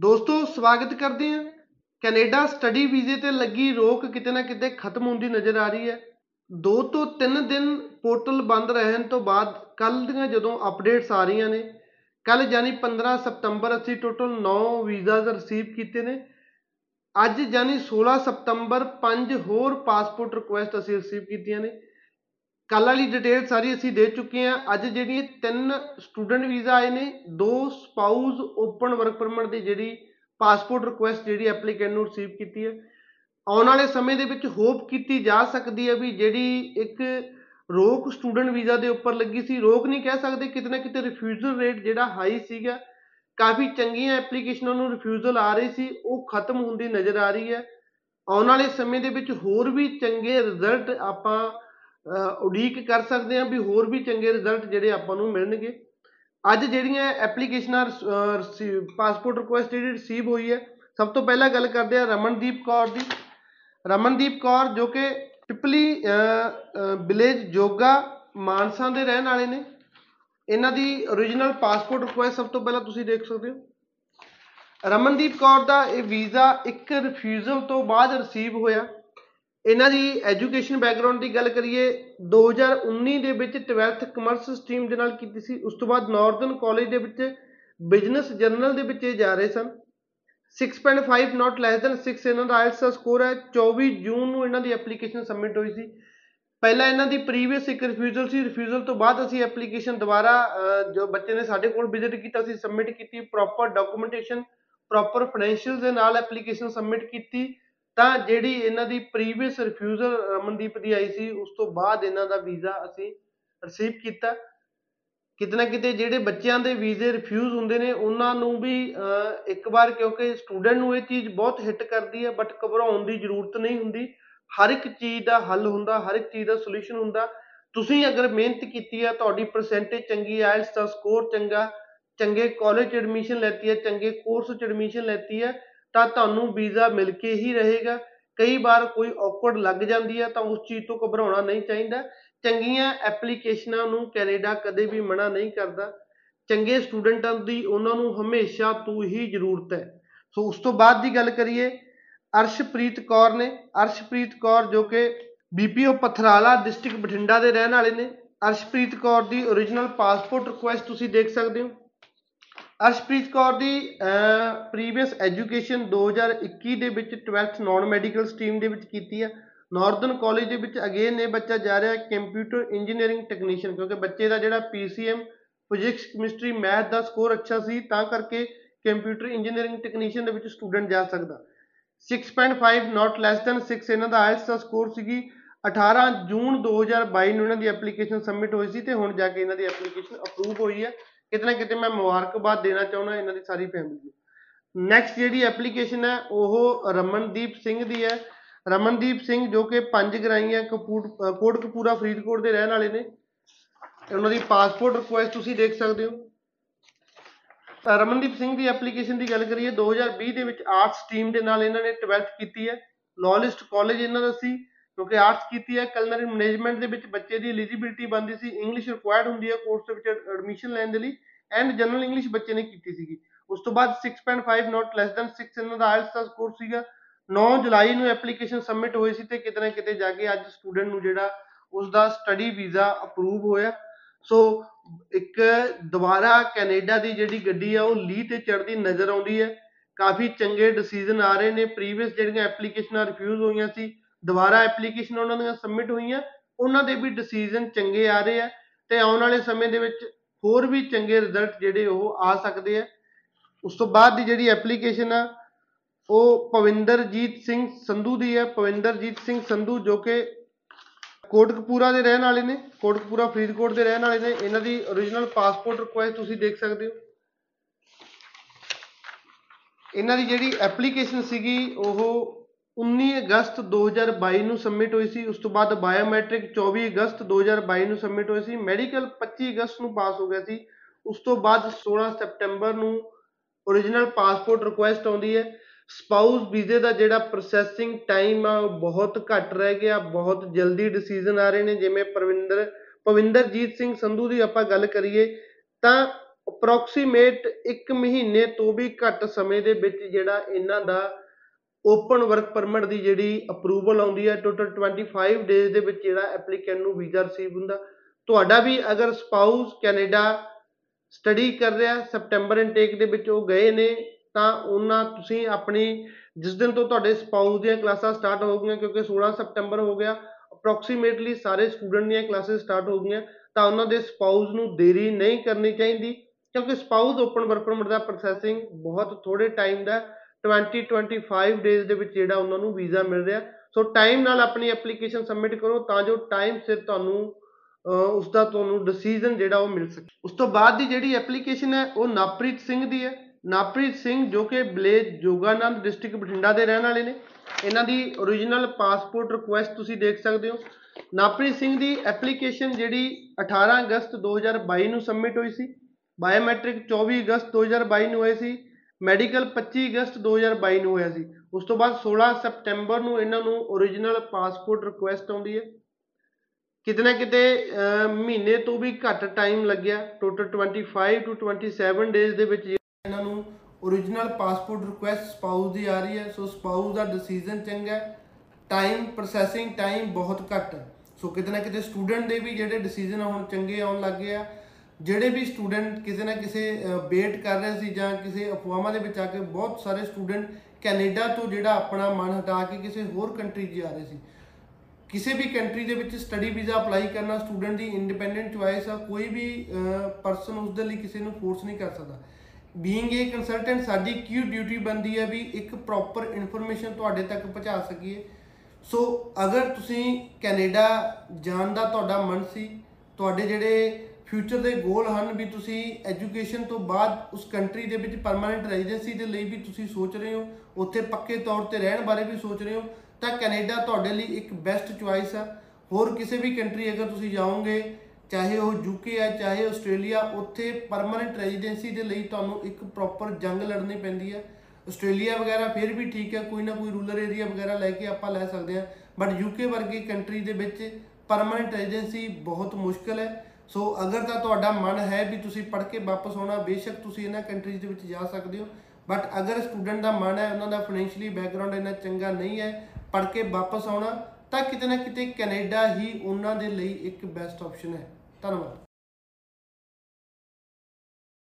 ਦੋਸਤੋ, ਸਵਾਗਤ ਕਰਦੇ ਹਾਂ। ਕੈਨੇਡਾ ਸਟੱਡੀ ਵੀਜ਼ੇ ਤੇ ਲੱਗੀ ਰੋਕ ਕਿਤੇ ਨਾ ਕਿਤੇ ਖਤਮ ਹੁੰਦੀ ਨਜ਼ਰ ਆ ਰਹੀ ਹੈ। 2 ਤੋਂ 3 ਦਿਨ ਪੋਰਟਲ ਬੰਦ ਰਹਿਣ ਤੋਂ ਬਾਅਦ ਕੱਲ ਦੀਆਂ ਜਦੋਂ ਅਪਡੇਟਸ ਆ ਰਹੀਆਂ ਨੇ ਕੱਲ ਯਾਨੀ 15 ਸਤੰਬਰ ਅਸੀਂ ਟੋਟਲ 9 ਵੀਜ਼ਾਸ ਰਿਸੀਵ ਕੀਤੇ ਨੇ। ਅੱਜ ਯਾਨੀ 16 ਸਤੰਬਰ 5 ਹੋਰ ਪਾਸਪੋਰਟ ਰਿਕੁਐਸਟ ਅਸੀਂ ਰਿਸੀਵ ਕੀਤੀਆਂ ਨੇ। ਕੱਲ ਵਾਲੀ ਡਿਟੇਲ ਸਾਰੀ ਅਸੀਂ ਦੇ ਚੁੱਕੇ ਹਾਂ। ਅੱਜ ਜਿਹੜੀ ਤਿੰਨ ਸਟੂਡੈਂਟ ਵੀਜ਼ਾ ਆਏ ਨੇ, ਦੋ ਸਪਾਊਸ ਓਪਨ ਵਰਕ ਪਰਮਿਟ ਦੀ ਜਿਹੜੀ ਪਾਸਪੋਰਟ ਰਿਕੁਐਸਟ ਜਿਹੜੀ ਐਪਲੀਕੈਂਟ ਨੂੰ ਰਿਸੀਵ ਕੀਤੀ ਹੈ। ਆਉਣ ਵਾਲੇ ਸਮੇਂ ਦੇ ਵਿੱਚ ਹੋਪ ਕੀਤੀ ਜਾ ਸਕਦੀ ਹੈ ਵੀ ਜਿਹੜੀ ਇੱਕ ਰੋਕ ਸਟੂਡੈਂਟ ਵੀਜ਼ਾ ਦੇ ਉੱਪਰ ਲੱਗੀ ਸੀ, ਰੋਕ ਨਹੀਂ ਕਹਿ ਸਕਦੇ, ਕਿਤੇ ਨਾ ਕਿਤੇ ਰਿਫਿਊਜ਼ਲ ਰੇਟ ਜਿਹੜਾ ਹਾਈ ਸੀਗਾ, ਕਾਫੀ ਚੰਗੀਆਂ ਐਪਲੀਕੇਸ਼ਨਾਂ ਨੂੰ ਰਿਫਿਊਜ਼ਲ ਆ ਰਹੀ ਸੀ, ਉਹ ਖਤਮ ਹੁੰਦੀ ਨਜ਼ਰ ਆ ਰਹੀ ਹੈ। ਆਉਣ ਵਾਲੇ ਸਮੇਂ ਦੇ ਵਿੱਚ ਹੋਰ ਵੀ ਚੰਗੇ ਰਿਜ਼ਲਟ ਆਪਾਂ ਉਡੀਕ ਕਰ ਸਕਦੇ ਹਾਂ ਵੀ ਹੋਰ ਵੀ ਚੰਗੇ ਰਿਜ਼ਲਟ ਜਿਹੜੇ ਆਪਾਂ ਨੂੰ ਮਿਲਣਗੇ। ਅੱਜ ਜਿਹੜੀਆਂ ਐਪਲੀਕੇਸ਼ਨਾਂ ਪਾਸਪੋਰਟ ਰਿਕੁਐਸਟ ਜਿਹੜੀ ਰਿਸੀਵ ਹੋਈ ਹੈ, ਸਭ ਤੋਂ ਪਹਿਲਾਂ ਗੱਲ ਕਰਦੇ ਆ ਰਮਨਦੀਪ ਕੌਰ ਦੀ। ਰਮਨਦੀਪ ਕੌਰ ਜੋ ਕਿ ਟਿਪਲੀ ਵਿਲੇਜ ਜੋਗਾ ਮਾਨਸਾ ਦੇ ਰਹਿਣ ਵਾਲੇ ਨੇ। ਇਹਨਾਂ ਦੀ origignal ਪਾਸਪੋਰਟ ਰਿਕੁਐਸਟ ਸਭ ਤੋਂ ਪਹਿਲਾਂ ਤੁਸੀਂ ਦੇਖ ਸਕਦੇ ਹੋ। ਰਮਨਦੀਪ ਕੌਰ ਦਾ ਇਹ ਵੀਜ਼ਾ ਇੱਕ ਰਿਫਿਊਜ਼ਲ ਤੋਂ ਬਾਅਦ ਰਿਸੀਵ ਹੋਇਆ। ਇਹਨਾਂ ਦੀ ਐਜੂਕੇਸ਼ਨ ਬੈਕਗ੍ਰਾਉਂਡ ਦੀ ਗੱਲ ਕਰੀਏ 2019 ਦੇ ਵਿੱਚ 12th ਕਮਰਸ ਸਟਰੀਮ ਦੇ ਨਾਲ ਕੀਤੀ ਸੀ। ਉਸ ਤੋਂ ਬਾਅਦ ਨਾਰਥਰਨ ਕਾਲਜ ਦੇ ਵਿੱਚ ਬਿਜ਼ਨਸ ਜਰਨਲ ਦੇ ਵਿੱਚ ਇਹ ਜਾ ਰਹੇ ਸਨ। 6.5 ਨਾਟ ਲੈਸ ਦੈਨ 6 ਇਹਨਾਂ ਦਾ ਆਇਲਸ ਦਾ ਸਕੋਰ ਹੈ। 24 ਜੂਨ ਨੂੰ ਇਹਨਾਂ ਦੀ ਐਪਲੀਕੇਸ਼ਨ ਸਬਮਿਟ ਹੋਈ ਸੀ। ਪਹਿਲਾਂ ਇਹਨਾਂ ਦੀ ਪ੍ਰੀਵੀਅਸ ਇੱਕ ਰਿਫਿਊਜ਼ਲ ਸੀ। ਰਿਫਿਊਜ਼ਲ ਤੋਂ ਬਾਅਦ ਅਸੀਂ ਐਪਲੀਕੇਸ਼ਨ ਦੁਬਾਰਾ ਜੋ ਬੱਚੇ ਨੇ ਸਾਡੇ ਕੋਲ ਵਿਜ਼ਿਟ ਕੀਤਾ ਸੀ ਸਬਮਿਟ ਕੀਤੀ। ਪ੍ਰੋਪਰ ਡਾਕੂਮੈਂਟੇਸ਼ਨ ਪ੍ਰੋਪਰ ਫਾਈਨੈਂਸ਼ੀਅਲ ਦੇ ਨਾਲ ਐਪਲੀਕੇਸ਼ਨ ਸਬਮਿਟ ਕੀਤੀ। ਤਾਂ ਜਿਹੜੀ ਇਹਨਾਂ ਦੀ ਪ੍ਰੀਵੀਅਸ ਰਿਫਿਊਜ਼ਲ ਰਮਨਦੀਪ ਦੀ ਆਈ ਸੀ, ਉਸ ਤੋਂ ਬਾਅਦ ਇਹਨਾਂ ਦਾ ਵੀਜ਼ਾ ਅਸੀਂ ਰਿਸੀਵ ਕੀਤਾ। ਕਿਤੇ ਨਾ ਕਿਤੇ ਜਿਹੜੇ ਬੱਚਿਆਂ ਦੇ ਵੀਜ਼ੇ ਰਿਫਿਊਜ਼ ਹੁੰਦੇ ਨੇ, ਉਹਨਾਂ ਨੂੰ ਵੀ ਇੱਕ ਵਾਰ ਕਿਉਂਕਿ ਸਟੂਡੈਂਟ ਨੂੰ ਇਹ ਚੀਜ਼ ਬਹੁਤ ਹਿੱਟ ਕਰਦੀ ਹੈ ਬਟ ਘਬਰਾਉਣ ਦੀ ਜ਼ਰੂਰਤ ਨਹੀਂ ਹੁੰਦੀ। ਹਰ ਇੱਕ ਚੀਜ਼ ਦਾ ਹੱਲ ਹੁੰਦਾ, ਹਰ ਇੱਕ ਚੀਜ਼ ਦਾ ਸੋਲੂਸ਼ਨ ਹੁੰਦਾ। ਤੁਸੀਂ ਅਗਰ ਮਿਹਨਤ ਕੀਤੀ ਹੈ ਤੁਹਾਡੀ ਪਰਸੈਂਟੇਜ ਚੰਗੀ ਆਇਲਸ ਦਾ ਸਕੋਰ ਚੰਗਾ, ਚੰਗੇ ਕਾਲਜ 'ਚ ਐਡਮਿਸ਼ਨ ਲੈਤੀ ਹੈ ਚੰਗੇ ਕੋਰਸ 'ਚ ਐਡਮਿਸ਼ਨ ਲੈਤੀ ਹੈ ਤਾਂ ਤੁਹਾਨੂੰ ਵੀਜ਼ਾ ਮਿਲ ਕੇ ਹੀ ਰਹੇਗਾ। ਕਈ ਵਾਰ ਕੋਈ ਔਕਵਰਡ ਲੱਗ ਜਾਂਦੀ ਹੈ ਤਾਂ ਉਸ ਚੀਜ਼ ਤੋਂ ਘਬਰਾਉਣਾ ਨਹੀਂ ਚਾਹੀਦਾ। ਚੰਗੀਆਂ ਐਪਲੀਕੇਸ਼ਨਾਂ ਨੂੰ ਕੈਨੇਡਾ ਕਦੇ ਵੀ ਮਨਾ ਨਹੀਂ ਕਰਦਾ। ਚੰਗੇ ਸਟੂਡੈਂਟਾਂ ਦੀ ਉਹਨਾਂ ਨੂੰ ਹਮੇਸ਼ਾ ਤੋਂ ਹੀ ਜ਼ਰੂਰਤ ਹੈ। ਸੋ ਉਸ ਤੋਂ ਬਾਅਦ ਦੀ ਗੱਲ ਕਰੀਏ, ਅਰਸ਼ਪ੍ਰੀਤ ਕੌਰ ਨੇ। ਅਰਸ਼ਪ੍ਰੀਤ ਕੌਰ ਜੋ ਕਿ ਬੀਪੀਓ ਪਥਰਾਲਾ ਡਿਸਟ੍ਰਿਕਟ ਬਠਿੰਡਾ ਦੇ ਰਹਿਣ ਵਾਲੇ ਨੇ। ਅਰਸ਼ਪ੍ਰੀਤ ਕੌਰ ਦੀ origignal ਪਾਸਪੋਰਟ ਰਿਕੁਐਸਟ ਤੁਸੀਂ ਦੇਖ ਸਕਦੇ ਹੋ। ਅਰਸ਼ਪ੍ਰੀਤ ਕੌਰ ਦੀ ਪ੍ਰੀਵੀਅਸ ਐਜੂਕੇਸ਼ਨ 2021 ਦੇ ਵਿੱਚ 12th ਨਾਨ ਮੈਡੀਕਲ ਸਟਰੀਮ ਦੇ ਵਿੱਚ ਕੀਤੀ ਹੈ। ਨਾਰਥਰਨ ਕਾਲਜ ਦੇ ਵਿੱਚ ਅਗੇਨ ਇਹ ਬੱਚਾ ਜਾ ਰਿਹਾ ਕੰਪਿਊਟਰ ਇੰਜੀਨੀਅਰਿੰਗ ਟੈਕਨੀਸ਼ੀਅਨ ਕਿਉਂਕਿ ਬੱਚੇ ਦਾ ਜਿਹੜਾ ਪੀਸੀਐਮ ਫਿਜ਼ਿਕਸ ਕੈਮਿਸਟਰੀ ਮੈਥ ਦਾ ਸਕੋਰ ਅੱਛਾ ਸੀ, ਤਾਂ ਕਰਕੇ ਕੰਪਿਊਟਰ ਇੰਜੀਨੀਅਰਿੰਗ ਟੈਕਨੀਸ਼ੀਅਨ ਦੇ ਵਿੱਚ ਸਟੂਡੈਂਟ ਜਾ ਸਕਦਾ। 6.5 ਨਾਟ ਲੈਸ ਦੈਨ 6 ਇਹਨਾਂ ਦਾ ਆਇਲਸ ਦਾ ਸਕੋਰ ਸੀਗੀ। 18 ਜੂਨ 2022 ਨੂੰ ਇਹਨਾਂ ਦੀ ਐਪਲੀਕੇਸ਼ਨ ਸਬਮਿਟ ਹੋਈ ਸੀ ਤੇ ਹੁਣ ਜਾ ਕੇ ਇਹਨਾਂ ਦੀ ਐਪਲੀਕੇਸ਼ਨ ਅਪਰੂਵ ਹੋਈ ਹੈ। ਕਿਤੇ ਨਾ ਕਿਤੇ ਮੈਂ ਮੁਬਾਰਕਬਾਦ ਦੇਣਾ ਚਾਹੁੰਦਾ ਇਹਨਾਂ ਦੀ ਸਾਰੀ ਫੈਮਿਲੀ ਨੂੰ। ਨੈਕਸਟ ਜਿਹੜੀ ਐਪਲੀਕੇਸ਼ਨ ਹੈ, ਉਹ ਰਮਨਦੀਪ ਸਿੰਘ ਦੀ ਹੈ। ਰਮਨਦੀਪ ਸਿੰਘ ਜੋ ਕਿ ਪੰਜ ਗਰਾਈਆਂ ਕੋਟ ਕਪੂਰਾ ਫਰੀਦਕੋਟ ਦੇ ਰਹਿਣ ਵਾਲੇ ਨੇ। ਉਹਨਾਂ ਦੀ ਪਾਸਪੋਰਟ ਰਿਕੁਐਸਟ ਤੁਸੀਂ ਦੇਖ ਸਕਦੇ ਹੋ। ਰਮਨਦੀਪ ਸਿੰਘ ਦੀ ਐਪਲੀਕੇਸ਼ਨ ਦੀ ਗੱਲ ਕਰੀਏ 2020 ਦੇ ਵਿੱਚ ਆਰਟਸ ਸਟਰੀਮ ਦੇ ਨਾਲ ਇਹਨਾਂ ਨੇ 12th ਕੀਤੀ ਹੈ। ਲਾਲਿਸਟ ਕਾਲਜ ਇਹਨਾਂ ਦਾ ਸੀ। ਕਿਉਂਕਿ ਆਰਟਸ ਕੀਤੀ ਹੈ ਕਲਨਰੀ ਮੈਨੇਜਮੈਂਟ ਦੇ ਵਿੱਚ ਬੱਚੇ ਦੀ ਐਲੀਜੀਬਿਲਟੀ ਬਣਦੀ ਸੀ ਇੰਗਲਿਸ਼ ਰਿਕੁਆਇਰਡ ਹੁੰਦੀ ਹੈ ਕੋਰਸ ਦੇ ਵਿੱਚ ਐਡਮਿਸ਼ਨ ਲੈਣ ਦੇ ਲਈ ਐਂਡ ਜਨਰਲ ਇੰਗਲਿਸ਼ ਬੱਚੇ ਨੇ ਕੀਤੀ ਸੀਗੀ। ਉਸ ਤੋਂ ਬਾਅਦ 6.5 ਨਾਟ ਲੈਸ ਦੈਨ 6 ਇਹਨਾਂ ਦਾ ਆਇਲਸ ਦਾ ਸਕੋਰ ਸੀਗਾ। 9 ਜੁਲਾਈ ਨੂੰ ਐਪਲੀਕੇਸ਼ਨ ਸਬਮਿਟ ਹੋਈ ਸੀ ਤੇ ਕਿਤੇ ਨਾ ਕਿਤੇ ਜਾ ਕੇ ਅੱਜ ਸਟੂਡੈਂਟ ਨੂੰ ਜਿਹੜਾ ਉਸ ਦਾ ਸਟੱਡੀ ਵੀਜ਼ਾ ਅਪਰੂਵ ਹੋਇਆ। ਸੋ ਇੱਕ ਦੁਬਾਰਾ ਕੈਨੇਡਾ ਦੀ ਜਿਹੜੀ ਗੱਡੀ ਆ, ਉਹ ਲੀ ਤੇ ਚੜਦੀ ਨਜ਼ਰ ਆਉਂਦੀ ਹੈ। ਕਾਫੀ ਚੰਗੇ ਡਿਸੀਜਨ ਆ ਰਹੇ ਨੇ। ਪ੍ਰੀਵੀਅਸ ਜਿਹੜੀਆਂ ਐਪਲੀਕੇਸ਼ਨਾਂ ਰਿਫਿਊਜ਼ ਹੋਈਆਂ ਸੀ। ਦੁਬਾਰਾ ਐਪਲੀਕੇਸ਼ਨ ਉਹਨਾਂ ਦੀਆਂ ਸਬਮਿਟ ਹੋਈਆਂ, ਉਹਨਾਂ ਦੇ ਵੀ ਡਿਸੀਜਨ ਚੰਗੇ ਆ ਰਹੇ ਆ ਤੇ ਆਉਣ ਵਾਲੇ ਸਮੇਂ ਦੇ ਵਿੱਚ ਹੋਰ ਵੀ ਚੰਗੇ ਰਿਜ਼ਲਟ ਜਿਹੜੇ ਉਹ ਆ ਸਕਦੇ ਆ। ਉਸ ਤੋਂ ਬਾਅਦ ਦੀ ਜਿਹੜੀ ਐਪਲੀਕੇਸ਼ਨ ਆ, ਉਹ ਪਵਿੰਦਰਜੀਤ ਸਿੰਘ ਸੰਧੂ ਦੀ ਹੈ ਪਵਿੰਦਰਜੀਤ ਸਿੰਘ ਸੰਧੂ ਜੋ ਕਿ ਕੋਟਕਪੂਰਾ ਦੇ ਰਹਿਣ ਵਾਲੇ ਨੇ, ਕੋਟਕਪੂਰਾ ਫਰੀਦਕੋਟ ਦੇ ਰਹਿਣ ਵਾਲੇ ਨੇ। ਇਹਨਾਂ ਦੀ origignal ਪਾਸਪੋਰਟ ਰਿਕੁਐਸਟ ਤੁਸੀਂ ਦੇਖ ਸਕਦੇ ਹੋ। ਇਹਨਾਂ ਦੀ ਜਿਹੜੀ ਐਪਲੀਕੇਸ਼ਨ ਸੀਗੀ, ਉਹ 19 ਅਗਸਤ 2022 ਨੂੰ ਸਬਮਿਟ ਹੋਈ ਸੀ, ਉਸ ਤੋਂ ਬਾਅਦ ਬਾਇਓਮੈਟ੍ਰਿਕ 24 ਅਗਸਤ 2022 ਨੂੰ ਸਬਮਿਟ ਹੋਈ ਸੀ ਮੈਡੀਕਲ 25 ਅਗਸਤ ਨੂੰ ਪਾਸ ਹੋ ਗਿਆ ਸੀ, ਉਸ ਤੋਂ ਬਾਅਦ 16 ਸਤੰਬਰ ਨੂੰ origignal ਪਾਸਪੋਰਟ ਰਿਕੁਐਸਟ ਆਉਂਦੀ ਹੈ। ਸਪਾਊਸ ਵੀਜ਼ੇ ਦਾ ਜਿਹੜਾ ਪ੍ਰੋਸੈਸਿੰਗ ਟਾਈਮ ਆ, ਉਹ ਬਹੁਤ ਘੱਟ ਰਹਿ ਗਿਆ, ਬਹੁਤ ਜਲਦੀ ਡਿਸੀਜਨ ਆ ਰਹੇ ਨੇ, ਜਿਵੇਂ ਪਰਵਿੰਦਰ, ਪਵਿੰਦਰਜੀਤ ਸਿੰਘ ਸੰਧੂ ਦੀ ਆਪਾਂ ਗੱਲ ਕਰੀਏ, ਤਾਂ ਅਪਰੋਕਸੀਮੇਟ 1 ਮਹੀਨੇ ਤੋਂ ਵੀ ਘੱਟ ਸਮੇਂ ਦੇ ਵਿੱਚ ਜਿਹੜਾ ਇਹਨਾਂ ਦਾ ਓਪਨ ਵਰਕ ਪਰਮਿਟ ਦੀ ਜਿਹੜੀ ਅਪਰੂਵਲ ਆਉਂਦੀ ਹੈ ਟੋਟਲ 25 ਡੇਜ਼ ਦੇ ਵਿੱਚ ਜਿਹੜਾ ਐਪਲੀਕੈਂਟ ਨੂੰ ਵੀਜ਼ਾ ਰਿਸੀਵ ਹੁੰਦਾ। ਤੁਹਾਡਾ ਵੀ ਅਗਰ ਸਪਾਊਸ ਕੈਨੇਡਾ ਸਟੱਡੀ ਕਰ ਰਿਹਾ ਸੈਪਟੈਂਬਰ ਇਨਟੇਕ ਦੇ ਵਿੱਚ ਉਹ ਗਏ ਨੇ, ਤਾਂ ਉਹਨਾਂ, ਤੁਸੀਂ ਆਪਣੀ, ਜਿਸ ਦਿਨ ਤੋਂ ਤੁਹਾਡੇ ਸਪਾਊਸ ਦੀਆਂ ਕਲਾਸਾਂ ਸਟਾਰਟ ਹੋ ਗਈਆਂ, ਕਿਉਂਕਿ 16 ਸੈਪਟੈਂਬਰ ਹੋ ਗਿਆ ਅਪਰੋਕਸੀਮੇਟਲੀ ਸਾਰੇ ਸਟੂਡੈਂਟ ਦੀਆਂ ਕਲਾਸਿਸ ਸਟਾਰਟ ਹੋ ਗਈਆਂ, ਤਾਂ ਉਹਨਾਂ ਦੇ ਸਪਾਊਸ ਨੂੰ ਦੇਰੀ ਨਹੀਂ ਕਰਨੀ ਚਾਹੀਦੀ, ਕਿਉਂਕਿ ਸਪਾਊਸ ਓਪਨ ਵਰਕ ਪਰਮਿਟ ਦਾ ਪ੍ਰੋਸੈਸਿੰਗ ਬਹੁਤ ਥੋੜੇ ਟਾਈਮ ਦਾ 20 25 ਡੇਜ਼ ਦੇ ਵਿੱਚ ਜਿਹੜਾ ਉਹਨਾਂ ਨੂੰ ਵੀਜ਼ਾ ਮਿਲ ਰਿਹਾ। ਸੋ ਟਾਈਮ ਨਾਲ ਆਪਣੀ ਐਪਲੀਕੇਸ਼ਨ ਸਬਮਿਟ ਕਰੋ ਤਾਂ ਜੋ ਟਾਈਮ ਸਿਰ ਤੁਹਾਨੂੰ, ਅਹ ਉਸ ਦਾ ਤੁਹਾਨੂੰ ਡਿਸੀਜਨ ਜਿਹੜਾ ਉਹ ਮਿਲ ਸਕੇ। ਉਸ ਤੋਂ ਬਾਅਦ ਦੀ ਜਿਹੜੀ ਐਪਲੀਕੇਸ਼ਨ ਹੈ, ਉਹ ਨਾਪ੍ਰੀਤ ਸਿੰਘ ਦੀ ਹੈ। ਨਾਪ੍ਰੀਤ ਸਿੰਘ ਜੋ ਕਿ ਬਲੇਜ ਜੋਗਾਨੰਦ ਡਿਸਟ੍ਰਿਕਟ ਬਠਿੰਡਾ ਦੇ ਰਹਿਣ ਵਾਲੇ ਨੇ। ਇਹਨਾਂ ਦੀ origignal ਪਾਸਪੋਰਟ ਰਿਕੁਐਸਟ ਤੁਸੀਂ ਦੇਖ ਸਕਦੇ ਹੋ। ਨਾਪ੍ਰੀਤ ਸਿੰਘ ਦੀ ਐਪਲੀਕੇਸ਼ਨ ਜਿਹੜੀ 18 ਅਗਸਤ 2022 ਨੂੰ ਸਬਮਿਟ ਹੋਈ ਸੀ। ਬਾਇਓਮੈਟ੍ਰਿਕ 24 ਅਗਸਤ 2022 ਨੂੰ ਹੋਈ ਸੀ। ਮੈਡੀਕਲ 25 ਅਗਸਤ 2022 ਨੂੰ ਹੋਇਆ ਸੀ। ਉਸ ਤੋਂ ਬਾਅਦ 16 ਸਪਟੈਂਬਰ ਨੂੰ ਇਹਨਾਂ ਨੂੰ origignal ਪਾਸਪੋਰਟ ਰਿਕੁਐਸਟ ਆਉਂਦੀ ਹੈ। ਕਿਤੇ ਨਾ ਕਿਤੇ ਅਹ, ਮਹੀਨੇ ਤੋਂ ਵੀ ਘੱਟ ਟਾਈਮ ਲੱਗਿਆ। ਟੋਟਲ 25 ਟੂ 27 ਡੇਜ਼ ਦੇ ਵਿੱਚ ਇਹਨਾਂ ਨੂੰ origignal ਪਾਸਪੋਰਟ ਰਿਕੁਐਸਟ ਸਪਾਊਸ ਦੀ ਆ ਰਹੀ ਹੈ। ਸੋ ਸਪਾਊਸ ਦਾ ਡਿਸੀਜਨ ਚੰਗਾ ਹੈ। ਟਾਈਮ ਪ੍ਰੋਸੈਸਿੰਗ ਟਾਈਮ ਬਹੁਤ ਘੱਟ। ਹੈ ਸੋ ਕਿਤੇ ਨਾ ਕਿਤੇ ਸਟੂਡੈਂਟ ਦੇ ਵੀ ਜਿਹੜੇ ਡਿਸੀਜਨ ਹੁਣ ਚੰਗੇ ਆਉਣ ਲੱਗ ਗਏ ਆ। ਜਿਹੜੇ ਵੀ ਸਟੂਡੈਂਟ ਕਿਸੇ ਨਾ ਕਿਸੇ ਵੇਟ ਕਰ ਰਹੇ ਸੀ ਜਾਂ ਕਿਸੇ ਅਫਵਾਹਾਂ ਦੇ ਵਿੱਚ ਆ ਕੇ ਬਹੁਤ ਸਾਰੇ ਸਟੂਡੈਂਟ ਕੈਨੇਡਾ ਤੋਂ ਜਿਹੜਾ ਆਪਣਾ ਮਨ ਹਟਾ ਕੇ ਕਿਸੇ ਹੋਰ ਕੰਟਰੀ 'ਚ ਜਾ ਰਹੇ ਸੀ। ਕਿਸੇ ਵੀ ਕੰਟਰੀ ਦੇ ਵਿੱਚ ਸਟੱਡੀ ਵੀਜ਼ਾ ਅਪਲਾਈ ਕਰਨਾ ਸਟੂਡੈਂਟ ਦੀ ਇੰਡੀਪੈਂਡੈਂਟ ਚੁਆਇਸ ਆ, ਕੋਈ ਵੀ ਪਰਸਨ ਉਸ ਦੇ ਲਈ ਕਿਸੇ ਨੂੰ ਫੋਰਸ ਨਹੀਂ ਕਰ ਸਕਦਾ। ਬੀਇੰਗ ਏ ਕੰਸਲਟੈਂਟ ਸਾਡੀ ਕਿਉਂ ਡਿਊਟੀ ਬਣਦੀ ਹੈ ਵੀ ਇੱਕ ਪ੍ਰੋਪਰ ਇਨਫੋਰਮੇਸ਼ਨ ਤੁਹਾਡੇ ਤੱਕ ਪਹੁੰਚਾ ਸਕੀਏ। ਸੋ ਅਗਰ ਤੁਸੀਂ ਕੈਨੇਡਾ ਜਾਣ ਦਾ ਤੁਹਾਡਾ ਮਨ ਸੀ, ਤੁਹਾਡੇ ਜਿਹੜੇ ਫਿਊਚਰ ਦੇ ਗੋਲ ਹਨ ਵੀ ਤੁਸੀਂ ਐਜੂਕੇਸ਼ਨ ਤੋਂ ਬਾਅਦ ਉਸ ਕੰਟਰੀ ਦੇ ਵਿੱਚ ਪਰਮਾਨੈਂਟ ਰੈਜ਼ੀਡੈਂਸੀ ਦੇ ਲਈ ਵੀ ਤੁਸੀਂ ਸੋਚ ਰਹੇ ਹੋ, ਉੱਥੇ ਪੱਕੇ ਤੌਰ ਤੇ ਰਹਿਣ ਬਾਰੇ ਵੀ ਸੋਚ ਰਹੇ ਹੋ, ਤਾਂ ਕੈਨੇਡਾ ਤੁਹਾਡੇ ਲਈ ਇੱਕ ਬੈਸਟ ਚੁਆਇਸ ਆ। ਹੋਰ ਕਿਸੇ ਵੀ ਕੰਟਰੀ ਅਗਰ ਤੁਸੀਂ ਜਾਓਗੇ, ਚਾਹੇ ਉਹ ਯੂਕੇ ਹੈ ਚਾਹੇ ਆਸਟ੍ਰੇਲੀਆ, ਉੱਥੇ ਪਰਮਾਨੈਂਟ ਰੈਜ਼ੀਡੈਂਸੀ ਦੇ ਲਈ ਤੁਹਾਨੂੰ ਇੱਕ ਪ੍ਰੋਪਰ ਜੰਗ ਲੜਨੀ ਪੈਂਦੀ ਹੈ ਆਸਟ੍ਰੇਲੀਆ ਵਗੈਰਾ ਫਿਰ ਵੀ ਠੀਕ ਹੈ ਕੋਈ ਨਾ ਕੋਈ ਰੂਰਲ ਏਰੀਆ ਵਗੈਰਾ ਲੈ ਕੇ ਆਪਾਂ ਲੈ ਸਕਦੇ ਹਾਂ ਬਟ ਯੂਕੇ ਵਰਗੀ ਕੰਟਰੀ ਦੇ ਵਿੱਚ ਪਰਮਾਨੈਂਟ ਰੈਜ਼ੀਡੈਂਸੀ ਬਹੁਤ ਮੁਸ਼ਕਲ ਹੈ। ਸੋ ਅਗਰ ਤਾਂ ਤੁਹਾਡਾ ਮਨ ਹੈ ਵੀ ਤੁਸੀਂ ਪੜ੍ਹ ਕੇ ਵਾਪਸ ਆਉਣਾ, ਬੇਸ਼ੱਕ ਤੁਸੀਂ ਇਹਨਾਂ ਕੰਟਰੀਜ਼ ਦੇ ਵਿੱਚ ਜਾ ਸਕਦੇ ਹੋ। ਬਟ ਅਗਰ ਸਟੂਡੈਂਟ ਦਾ ਮਨ ਹੈ, ਉਹਨਾਂ ਦਾ ਫਾਈਨੈਂਸ਼ੀਅਲੀ ਬੈਕਗ੍ਰਾਉਂਡ ਇੰਨਾ ਚੰਗਾ ਨਹੀਂ ਹੈ, ਪੜ੍ਹ ਕੇ ਵਾਪਸ ਆਉਣਾ, ਤਾਂ ਕਿਤੇ ਨਾ ਕਿਤੇ ਕੈਨੇਡਾ ਹੀ ਉਹਨਾਂ ਦੇ ਲਈ ਇੱਕ ਬੈਸਟ ਆਪਸ਼ਨ ਹੈ। ਧੰਨਵਾਦ।